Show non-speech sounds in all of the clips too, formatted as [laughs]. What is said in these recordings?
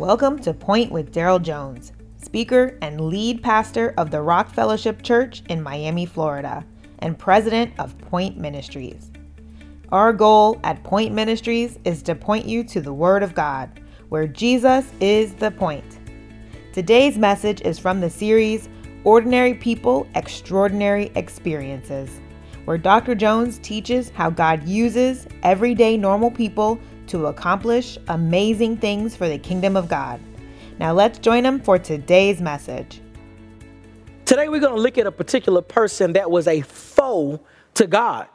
Welcome to Point with Daryl Jones, speaker and lead pastor of the Rock Fellowship Church in Miami, Florida, and president of Point Ministries. Our goal at Point Ministries is to point you to the Word of God, where Jesus is the point. Today's message is from the series Ordinary People, Extraordinary Experiences, where Dr. Jones teaches how God uses everyday normal people to accomplish amazing things for the kingdom of God. Now let's join him for today's message. Today we're going to look at a particular person that was a foe to God.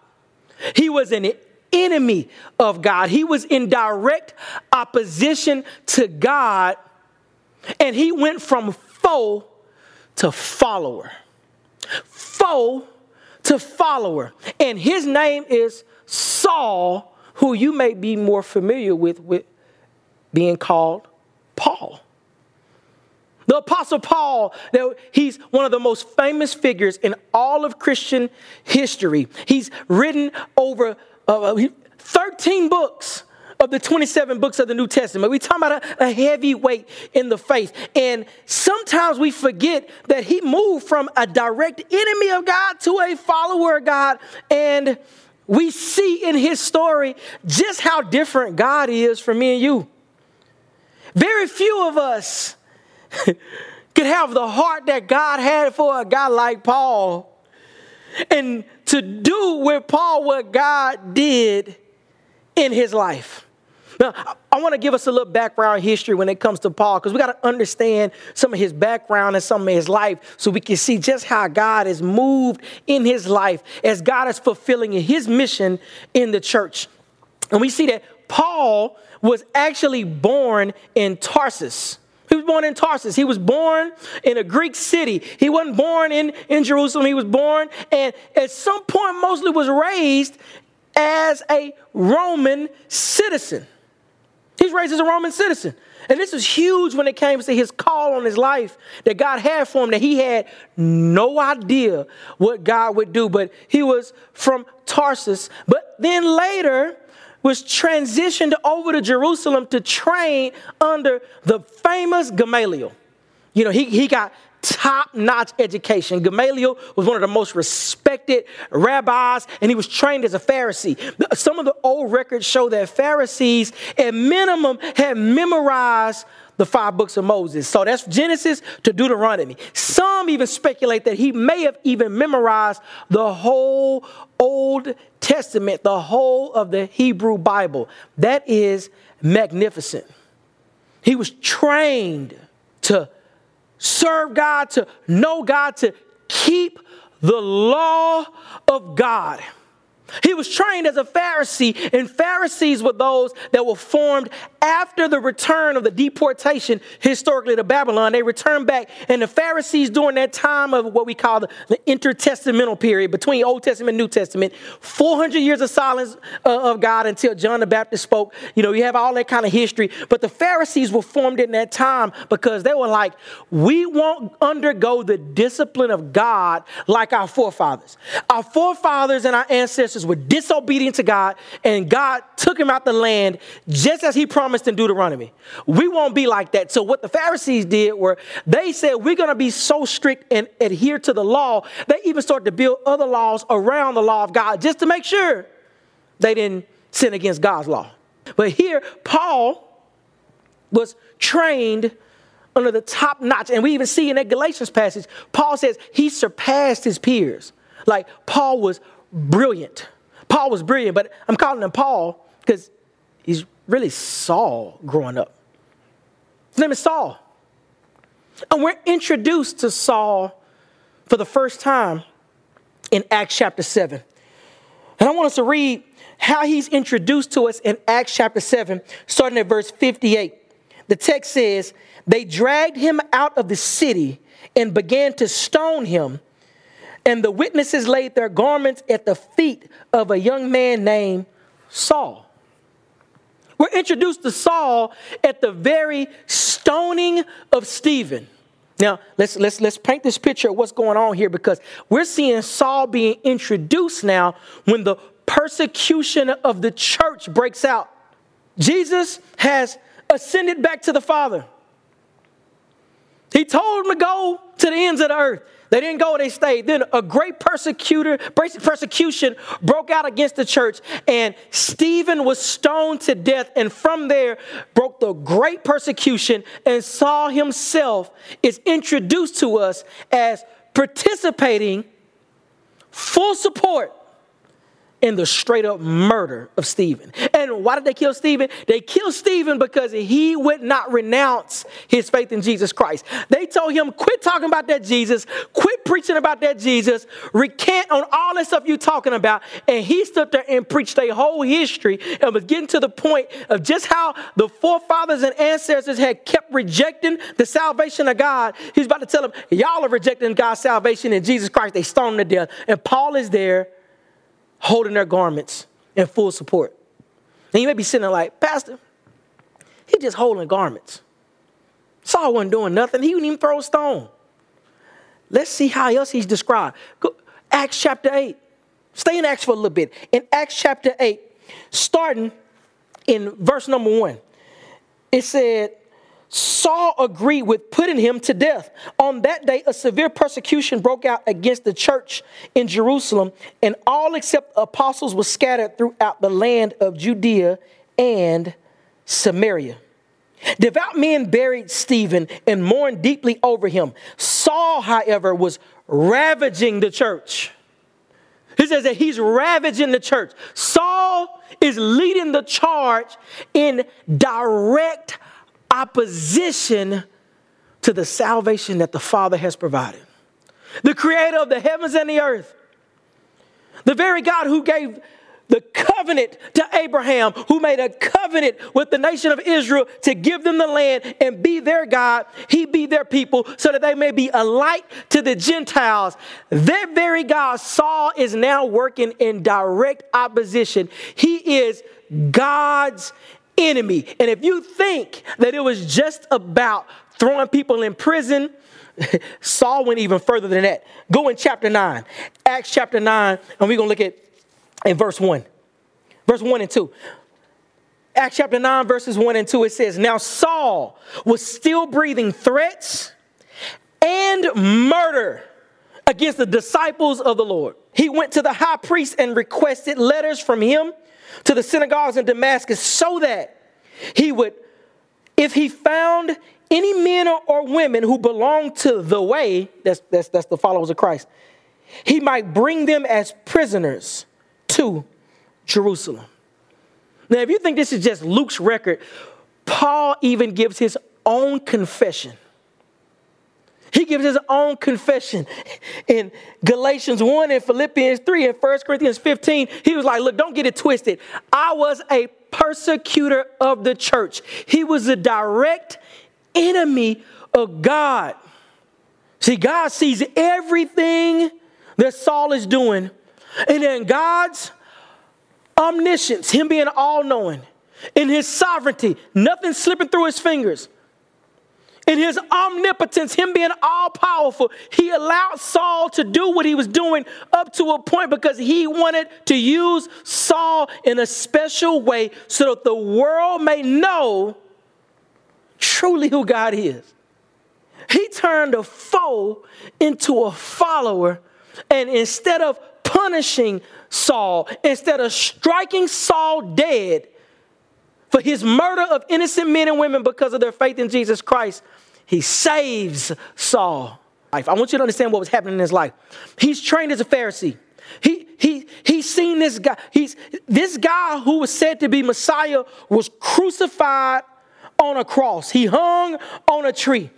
He was an enemy of God. He was in direct opposition to God, and he went from foe to follower. Foe to follower. And his name is Saul who you may be more familiar with, with being called Paul. The Apostle Paul, he's one of the most famous figures in all of Christian history. He's written over uh, 13 books of the 27 books of the New Testament. We're talking about a, a, heavy weight in the faith. And sometimes we forget that he moved from a direct enemy of God to a follower of God. And we see in his story just how different God is from me and you. Very few of us [laughs] could have the heart that God had for a guy like Paul and to do with Paul what God did in his life. Now, I want to give us a little background history when it comes to Paul, because we got to understand some of his background and some of his life so we can see just how God has moved in his life as God is fulfilling his mission in the church. And we see that Paul was actually born in Tarsus. He was born in Tarsus. He was born in a Greek city. He wasn't born in, in Jerusalem. He was born and at some point mostly was raised as a Roman citizen. He's raised as a Roman citizen. And this is huge when it came to his call on his life that God had for him, that he had no idea what God would do. But he was from Tarsus. But then later was transitioned over to Jerusalem to train under the famous Gamaliel. You know, he, he got top notch education. Gamaliel was one of the most respected rabbis, and he was trained as a Pharisee. Some of the old records show that Pharisees, at minimum, had memorized the five books of Moses. So that's Genesis to Deuteronomy. Some even speculate that he may have even memorized the whole Old Testament, the whole of the Hebrew Bible. That is magnificent. He was trained to serve God, to know God, to keep the law of God. He was trained as a Pharisee, and Pharisees were those that were formed after the return of the deportation historically to Babylon. They returned back, and the Pharisees during that time of what we call the, the intertestamental period between Old Testament and New Testament, 400 years of silence uh, of God until John the Baptist spoke. You know, you have all that kind of history, but the Pharisees were formed in that time because they were like, we won't undergo the discipline of God like our forefathers. Our forefathers and our ancestors were disobedient to God, and God took him out the land just as he promised in Deuteronomy. We won't be like that. So, what the Pharisees did were they said, We're going to be so strict and adhere to the law. They even started to build other laws around the law of God just to make sure they didn't sin against God's law. But here, Paul was trained under the top notch. And we even see in that Galatians passage, Paul says he surpassed his peers. Like Paul was brilliant. Paul was brilliant, but I'm calling him Paul because he's really Saul growing up. His name is Saul. And we're introduced to Saul for the first time in Acts chapter 7. And I want us to read how he's introduced to us in Acts chapter 7, starting at verse 58. The text says, They dragged him out of the city and began to stone him. And the witnesses laid their garments at the feet of a young man named Saul. We're introduced to Saul at the very stoning of Stephen. Now, let's, let's, let's paint this picture of what's going on here because we're seeing Saul being introduced now when the persecution of the church breaks out. Jesus has ascended back to the Father. He told them to go to the ends of the earth. They didn't go, they stayed. Then a great persecutor, persecution broke out against the church, and Stephen was stoned to death. And from there broke the great persecution, and Saul himself is introduced to us as participating full support in the straight up murder of Stephen. And why did they kill Stephen? They killed Stephen because he would not renounce his faith in Jesus Christ. They told him, quit talking about that Jesus, quit preaching about that Jesus, recant on all that stuff you're talking about. And he stood there and preached a whole history and was getting to the point of just how the forefathers and ancestors had kept rejecting the salvation of God. He's about to tell them, y'all are rejecting God's salvation in Jesus Christ. They stoned him to death. And Paul is there holding their garments in full support. And you may be sitting there like, Pastor, he just holding garments. Saul wasn't doing nothing. He wouldn't even throw a stone. Let's see how else he's described. Go, Acts chapter 8. Stay in Acts for a little bit. In Acts chapter 8, starting in verse number 1, it said, Saul agreed with putting him to death. On that day, a severe persecution broke out against the church in Jerusalem, and all except apostles were scattered throughout the land of Judea and Samaria. Devout men buried Stephen and mourned deeply over him. Saul, however, was ravaging the church. He says that he's ravaging the church. Saul is leading the charge in direct opposition to the salvation that the Father has provided. The creator of the heavens and the earth, the very God who gave the covenant to Abraham, who made a covenant with the nation of Israel to give them the land and be their God, he be their people, so that they may be a light to the Gentiles. That very God, Saul, is now working in direct opposition. He is God's enemy. And if you think that it was just about throwing people in prison, [laughs] Saul went even further than that. Go in chapter 9, Acts chapter 9, and we're going to look at in verse 1. Verse 1 and 2. Acts chapter 9, verses 1 and 2, it says, Now Saul was still breathing threats and murder against the disciples of the Lord. He went to the high priest and requested letters from him to the synagogues in Damascus so that he would, if he found any men or women who belonged to the way, that's, that's, that's the followers of Christ, he might bring them as prisoners to Jerusalem. Now, if you think this is just Luke's record, Paul even gives his own confession he gives his own confession in Galatians 1 and Philippians 3 and 1 Corinthians 15. He was like, Look, don't get it twisted. I was a persecutor of the church, he was a direct enemy of God. See, God sees everything that Saul is doing, and then God's omniscience, Him being all knowing, in His sovereignty, nothing slipping through His fingers in his omnipotence, him being all powerful, he allowed Saul to do what he was doing up to a point because he wanted to use Saul in a special way so that the world may know truly who God is. He turned a foe into a follower, and instead of punishing Saul, instead of striking Saul dead, for his murder of innocent men and women because of their faith in Jesus Christ, he saves Saul. I want you to understand what was happening in his life. He's trained as a Pharisee. He, he, he's seen this guy. He's, this guy who was said to be Messiah was crucified on a cross. He hung on a tree.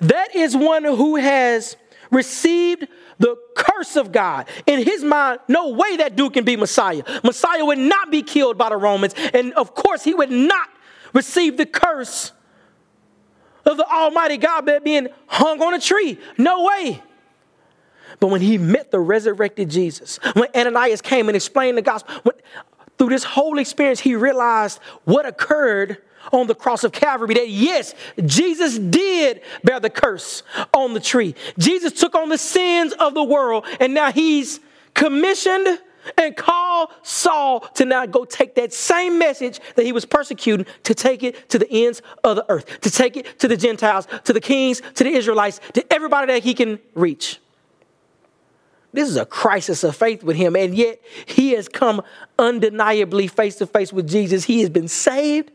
That is one who has received the curse of God. In his mind, no way that dude can be Messiah. Messiah would not be killed by the Romans. And of course, he would not receive the curse of the Almighty God being hung on a tree. No way. But when he met the resurrected Jesus, when Ananias came and explained the gospel, when, through this whole experience, he realized what occurred on the cross of Calvary that yes, Jesus did bear the curse on the tree. Jesus took on the sins of the world, and now he's commissioned and called Saul to now go take that same message that he was persecuting to take it to the ends of the earth, to take it to the Gentiles, to the kings, to the Israelites, to everybody that he can reach. This is a crisis of faith with him, and yet he has come undeniably face to face with Jesus. He has been saved,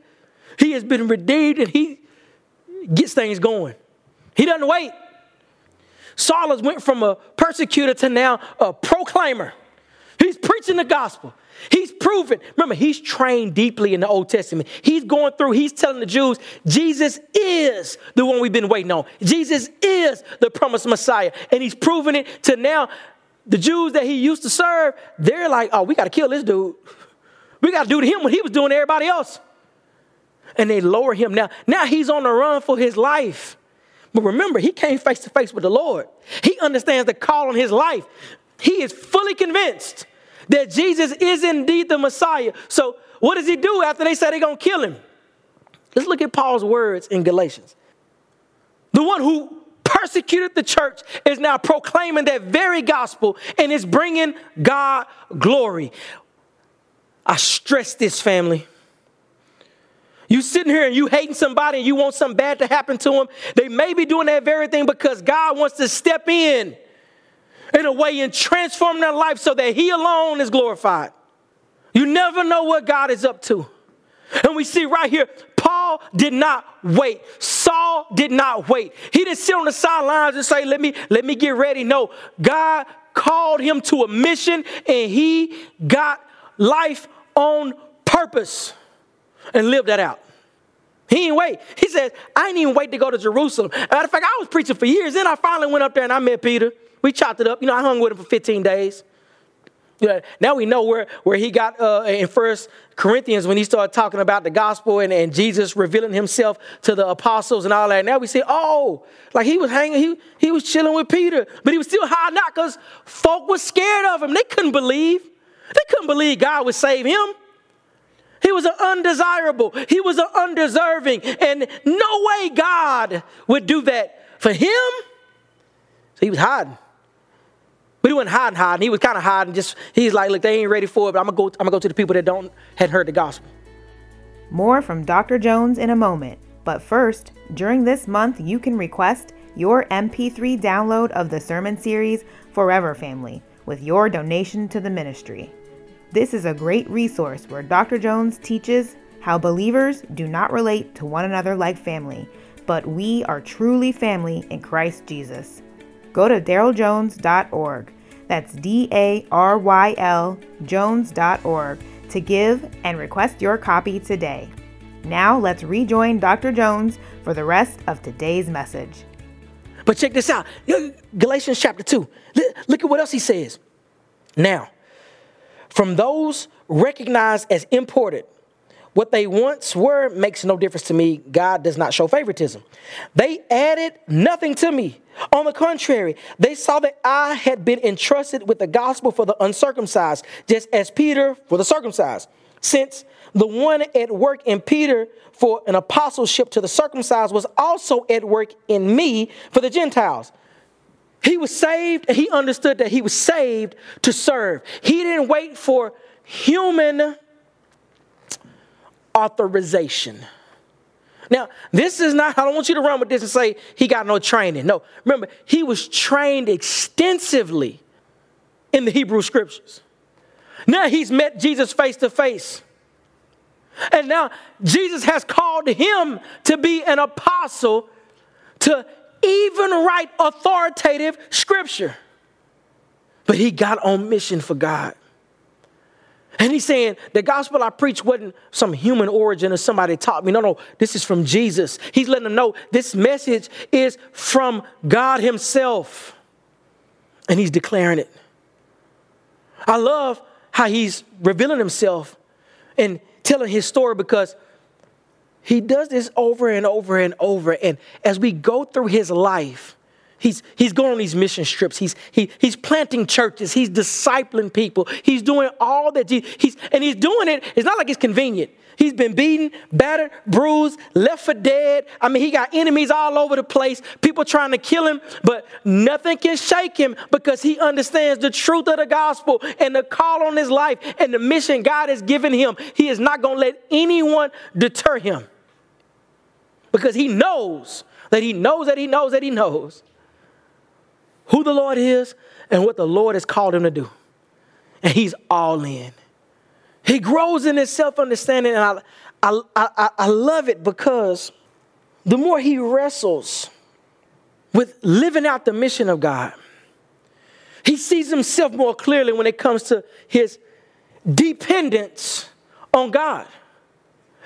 he has been redeemed, and he gets things going. He doesn't wait. Saul has went from a persecutor to now a proclaimer. He's preaching the gospel. He's proven. Remember, he's trained deeply in the Old Testament. He's going through, he's telling the Jews, Jesus is the one we've been waiting on. Jesus is the promised Messiah. And he's proven it to now the Jews that he used to serve. They're like, oh, we got to kill this dude. We got to do to him what he was doing to everybody else. And they lower him now. Now he's on the run for his life. But remember, he came face to face with the Lord. He understands the call on his life. He is fully convinced that Jesus is indeed the Messiah. So, what does he do after they say they're going to kill him? Let's look at Paul's words in Galatians. The one who persecuted the church is now proclaiming that very gospel and is bringing God glory. I stress this, family. You sitting here and you hating somebody and you want something bad to happen to them. They may be doing that very thing because God wants to step in in a way and transform their life so that He alone is glorified. You never know what God is up to. And we see right here, Paul did not wait. Saul did not wait. He didn't sit on the sidelines and say, let me, let me get ready. No, God called him to a mission and he got life on purpose and live that out. He didn't wait. He says, I didn't even wait to go to Jerusalem. Matter of fact, I was preaching for years. Then I finally went up there and I met Peter. We chopped it up. You know, I hung with him for 15 days. Yeah, now we know where, where he got uh, in First Corinthians when he started talking about the gospel and, and Jesus revealing himself to the apostles and all that. Now we see, oh, like he was hanging, he, he was chilling with Peter, but he was still hiding out because folk was scared of him. They couldn't believe. They couldn't believe God would save him. He was an undesirable. He was an undeserving. And no way God would do that for him. So he was hiding. But he wasn't hiding, hiding. He was kind of hiding. Just he's like, look, they ain't ready for it. But I'm gonna go. I'm gonna go to the people that don't hadn't heard the gospel. More from Dr. Jones in a moment. But first, during this month, you can request your MP3 download of the sermon series Forever Family with your donation to the ministry. This is a great resource where Dr. Jones teaches how believers do not relate to one another like family, but we are truly family in Christ Jesus. Go to daryljones.org. That's D A R Y L Jones.org to give and request your copy today. Now let's rejoin Dr. Jones for the rest of today's message. But check this out Galatians chapter 2. Look at what else he says. Now, from those recognized as imported, what they once were makes no difference to me. God does not show favoritism. They added nothing to me. On the contrary, they saw that I had been entrusted with the gospel for the uncircumcised, just as Peter for the circumcised. Since the one at work in Peter for an apostleship to the circumcised was also at work in me for the Gentiles. He was saved he understood that he was saved to serve. He didn't wait for human authorization. Now, this is not, I don't want you to run with this and say he got no training. No, remember, he was trained extensively in the Hebrew scriptures. Now he's met Jesus face to face. And now Jesus has called him to be an apostle to even write authoritative scripture. But he got on mission for God. And he's saying the gospel I preach wasn't some human origin or somebody taught me. No, no, this is from Jesus. He's letting them know this message is from God Himself. And he's declaring it. I love how he's revealing himself and telling his story because he does this over and over and over. And as we go through his life, He's, he's going on these mission trips. He's, he, he's planting churches. He's discipling people. He's doing all that. He, he's, and he's doing it. It's not like it's convenient. He's been beaten, battered, bruised, left for dead. I mean, he got enemies all over the place, people trying to kill him, but nothing can shake him because he understands the truth of the gospel and the call on his life and the mission God has given him. He is not going to let anyone deter him because he knows that he knows that he knows that he knows who the Lord is and what the Lord has called him to do. And he's all in. He grows in his self understanding, and I, I, I, I love it because the more he wrestles with living out the mission of God, he sees himself more clearly when it comes to his dependence on God.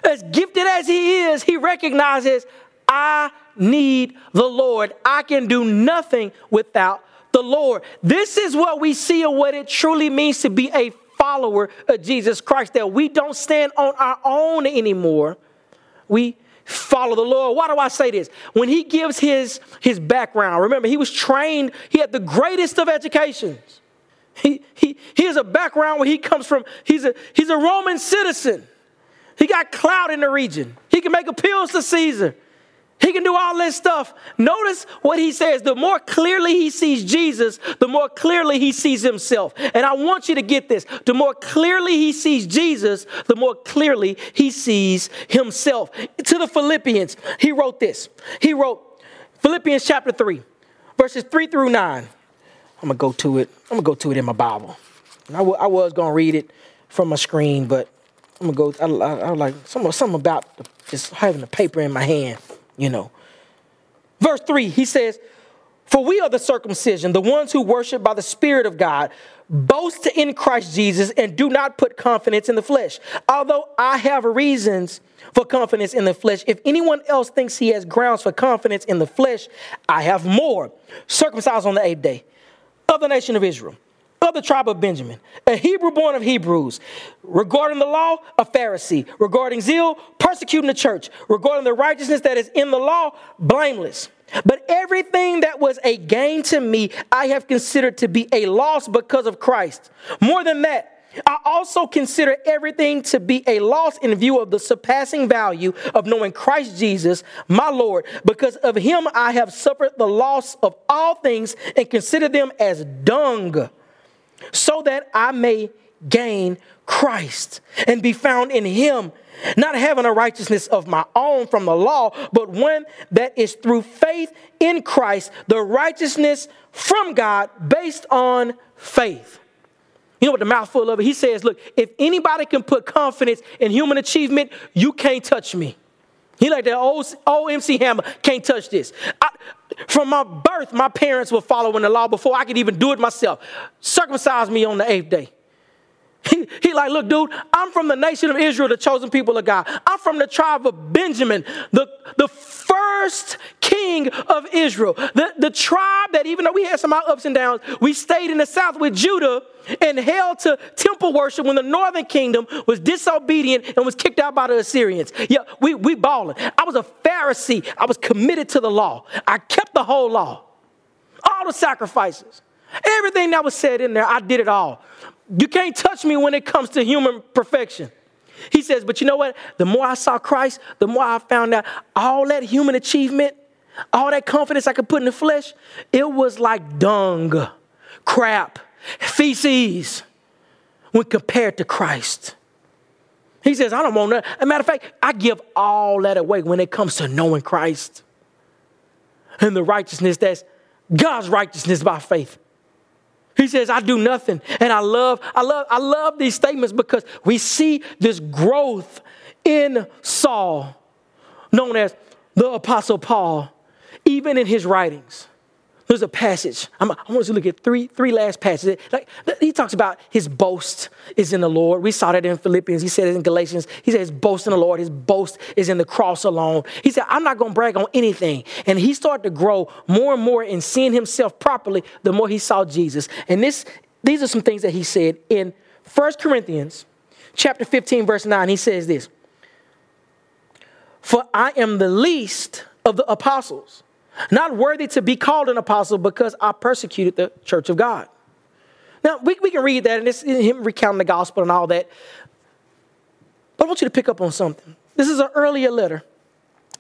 As gifted as he is, he recognizes, I need the Lord. I can do nothing without the Lord. This is what we see of what it truly means to be a follower of Jesus Christ, that we don't stand on our own anymore. We follow the Lord. Why do I say this? When he gives his, his background, remember, he was trained, he had the greatest of educations. He, he, he has a background where he comes from, he's a, he's a Roman citizen. He got clout in the region. He can make appeals to Caesar. He can do all this stuff. Notice what he says. The more clearly he sees Jesus, the more clearly he sees himself. And I want you to get this. The more clearly he sees Jesus, the more clearly he sees himself. To the Philippians, he wrote this. He wrote Philippians chapter 3, verses 3 through 9. I'm going to go to it. I'm going to go to it in my Bible. I, w- I was going to read it from my screen, but I'm going to go. I, I, I like something, something about just having the paper in my hand you know. Verse 3, he says, For we are the circumcision, the ones who worship by the Spirit of God, boast in Christ Jesus, and do not put confidence in the flesh. Although I have reasons for confidence in the flesh, if anyone else thinks he has grounds for confidence in the flesh, I have more. Circumcised on the eighth day of the nation of Israel of the tribe of Benjamin, a Hebrew born of Hebrews. Regarding the law, a Pharisee. Regarding zeal, persecuting the church. Regarding the righteousness that is in the law, blameless. But everything that was a gain to me, I have considered to be a loss because of Christ. More than that, I also consider everything to be a loss in view of the surpassing value of knowing Christ Jesus, my Lord. Because of him, I have suffered the loss of all things and consider them as dung so that I may gain Christ and be found in him, not having a righteousness of my own from the law, but one that is through faith in Christ, the righteousness from God based on faith. You know what the mouthful of it? He says, Look, if anybody can put confidence in human achievement, you can't touch me. He like that oh, oh, old, old MC Hammer, can't touch this. I, from my birth, my parents were following the law before I could even do it myself. Circumcise me on the eighth day. [laughs] He, he like, look, dude, I'm from the nation of Israel, the chosen people of God. I'm from the tribe of Benjamin, the, the first king of Israel. The, the tribe that, even though we had some ups and downs, we stayed in the south with Judah and held to temple worship when the northern kingdom was disobedient and was kicked out by the Assyrians. Yeah, we, we balling. I was a Pharisee. I was committed to the law. I kept the whole law, all the sacrifices. Everything that was said in there, I did it all. You can't touch me when it comes to human perfection. He says, but you know what? The more I saw Christ, the more I found out all that human achievement, all that confidence I could put in the flesh, it was like dung, crap, feces when compared to Christ. He says, I don't want that. As a matter of fact, I give all that away when it comes to knowing Christ and the righteousness that's God's righteousness by faith. He says, I do nothing. And I love, I love, I love these statements because we see this growth in Saul, known as the Apostle Paul, even in his writings. There's a passage. I'm, i want us to look at three, three last passages. Like, he talks about his boast is in the Lord. We saw that in Philippians. He said it in Galatians. He said his boast in the Lord. His boast is in the cross alone. He said, I'm not going to brag on anything. And he started to grow more and more in seeing himself properly the more he saw Jesus. And this, these are some things that he said in 1 Corinthians chapter 15, verse 9. He says this, For I am the least of the apostles Not worthy to be called an apostle because I persecuted the church of God. Now, we, we can read that and it's him recounting the gospel and all that. But I want you to pick up on something. This is an earlier letter.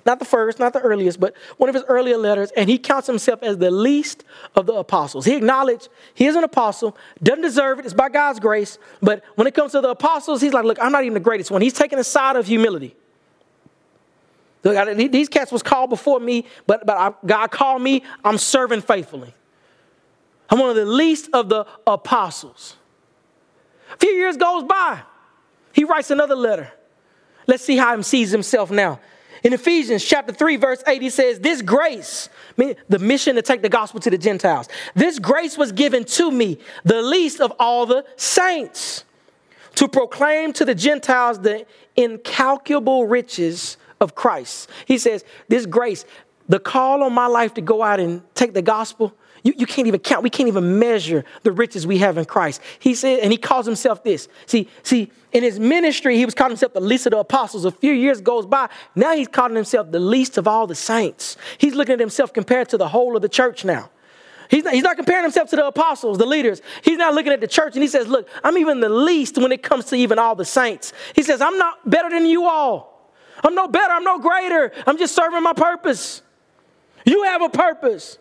Not the first, not the earliest, but one of his earlier letters, and he counts himself as the least of the apostles. He acknowledged he is an apostle, doesn't deserve it, it's by God's grace, but when it comes to the apostles, he's like, look, I'm not even the greatest one. He's taking a side of humility. Look, these cats was called before me, but, but I, God called me, I'm serving faithfully. I'm one of the least of the apostles. A few years goes by. He writes another letter. Let's see how he sees himself now. In Ephesians chapter 3, verse 8, he says, This grace, the mission to take the gospel to the Gentiles, this grace was given to me, the least of all the saints, to proclaim to the Gentiles the incalculable riches of Christ. He says, This grace, the call on my life to go out and take the gospel, you, you can't even count. We can't even measure the riches we have in Christ. He said, and he calls himself this. See, see, in his ministry, he was calling himself the least of the apostles. A few years goes by. Now he's calling himself the least of all the saints. He's looking at himself compared to the whole of the church now. He's not, he's not comparing himself to the apostles, the leaders. He's not looking at the church and he says, Look, I'm even the least when it comes to even all the saints. He says, I'm not better than you all. I'm no better. I'm no greater. I'm just serving my purpose. You have a purpose.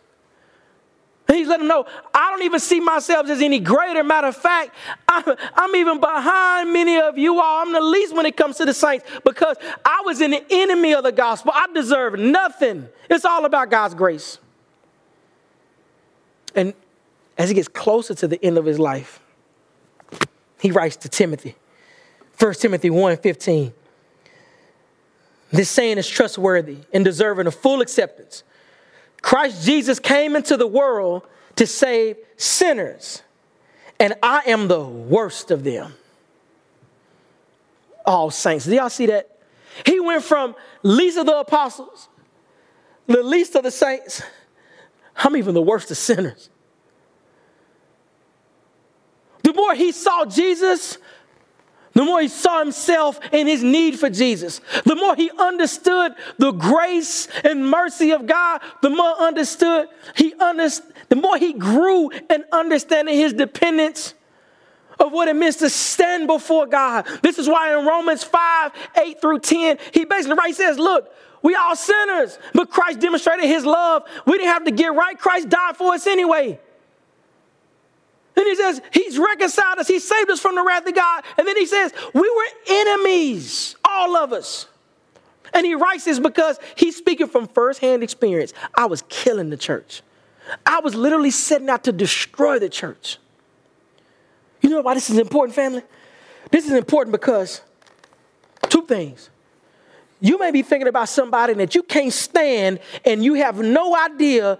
He's letting them know, I don't even see myself as any greater. Matter of fact, I'm, I'm, even behind many of you all. I'm the least when it comes to the saints because I was an enemy of the gospel. I deserve nothing. It's all about God's grace. And as he gets closer to the end of his life, he writes to Timothy, 1 Timothy 1 15. This saying is trustworthy and deserving of full acceptance Christ Jesus came into the world to save sinners, and I am the worst of them. All saints. Do y'all see that? He went from least of the apostles, the least of the saints. I'm even the worst of sinners. The more he saw Jesus, the more he saw himself and his need for Jesus, the more he understood the grace and mercy of God, the more understood he understood, the more he grew in understanding his dependence of what it means to stand before God. This is why in Romans 5, 8 through 10, he basically right says, look, we all sinners, but Christ demonstrated his love. We didn't have to get right. Christ died for us anyway. Then he says, He's reconciled us, He saved us from the wrath of God. And then he says, We were enemies, all of us. And he writes this because he's speaking from firsthand experience. I was killing the church, I was literally setting out to destroy the church. You know why this is important, family? This is important because two things. You may be thinking about somebody that you can't stand and you have no idea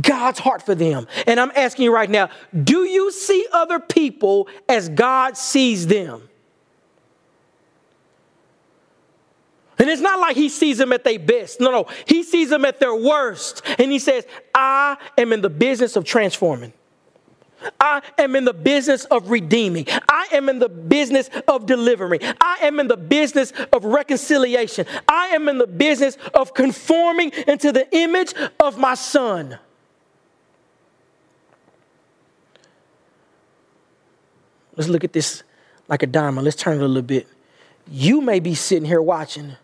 God's heart for them. And I'm asking you right now do you see other people as God sees them? And it's not like he sees them at their best. No, no. He sees them at their worst. And he says, I am in the business of transforming. I am in the business of redeeming. I am in the business of delivering. I am in the business of reconciliation. I am in the business of conforming into the image of my son. Let's look at this like a diamond. Let's turn it a little bit. You may be sitting here watching.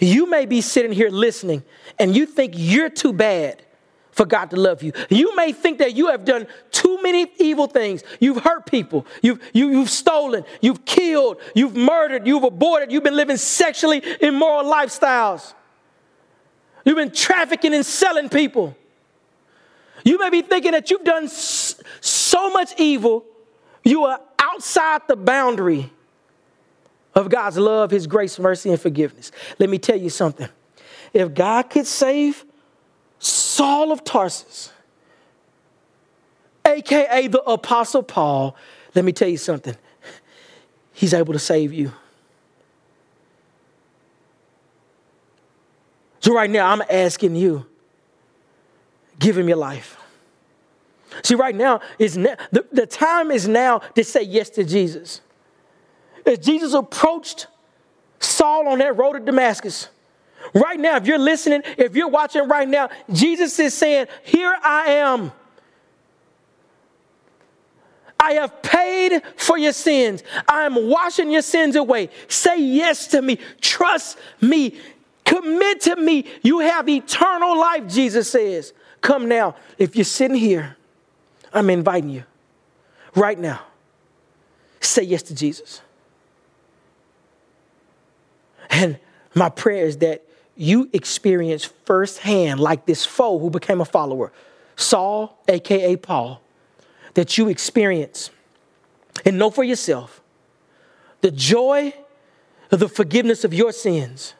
You may be sitting here listening, and you think you're too bad for God to love you. You may think that you have done too many evil things. You've hurt people. You've, you, you have stolen. You've killed. You've murdered. You've aborted. You've been living sexually immoral lifestyles. You've been trafficking and selling people. You may be thinking that you've done so much evil, you are outside the boundary of God's love, His grace, mercy, and forgiveness. Let me tell you something. If God could save Saul of Tarsus, aka the Apostle Paul, let me tell you something. He's able to save you. So, right now, I'm asking you give him your life. See, right now, is the, the time is now to say yes to Jesus. As Jesus approached Saul on that road to Damascus, Right now, if you're listening, if you're watching right now, Jesus is saying, Here I am. I have paid for your sins. I am washing your sins away. Say yes to me. Trust me. Commit to me. You have eternal life, Jesus says. Come now. If you're sitting here, I'm inviting you right now. Say yes to Jesus. And my prayer is that you experience firsthand, like this foe who became a follower, Saul, aka Paul, that you experience and know for yourself the joy of the forgiveness of your sins,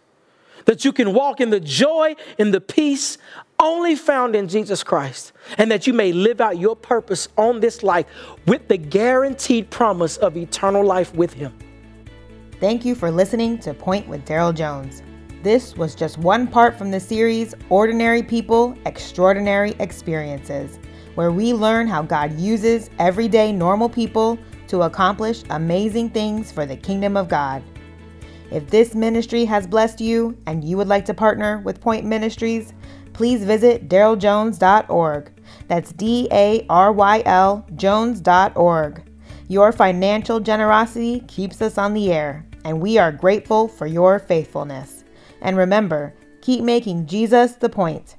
that you can walk in the joy and the peace only found in Jesus Christ, and that you may live out your purpose on this life with the guaranteed promise of eternal life with Him. Thank you for listening to Point with Daryl Jones. This was just one part from the series Ordinary People, Extraordinary Experiences, where we learn how God uses everyday normal people to accomplish amazing things for the kingdom of God. If this ministry has blessed you and you would like to partner with Point Ministries, please visit daryljones.org. That's D A R Y L Jones.org. Your financial generosity keeps us on the air, and we are grateful for your faithfulness. And remember, keep making Jesus the point.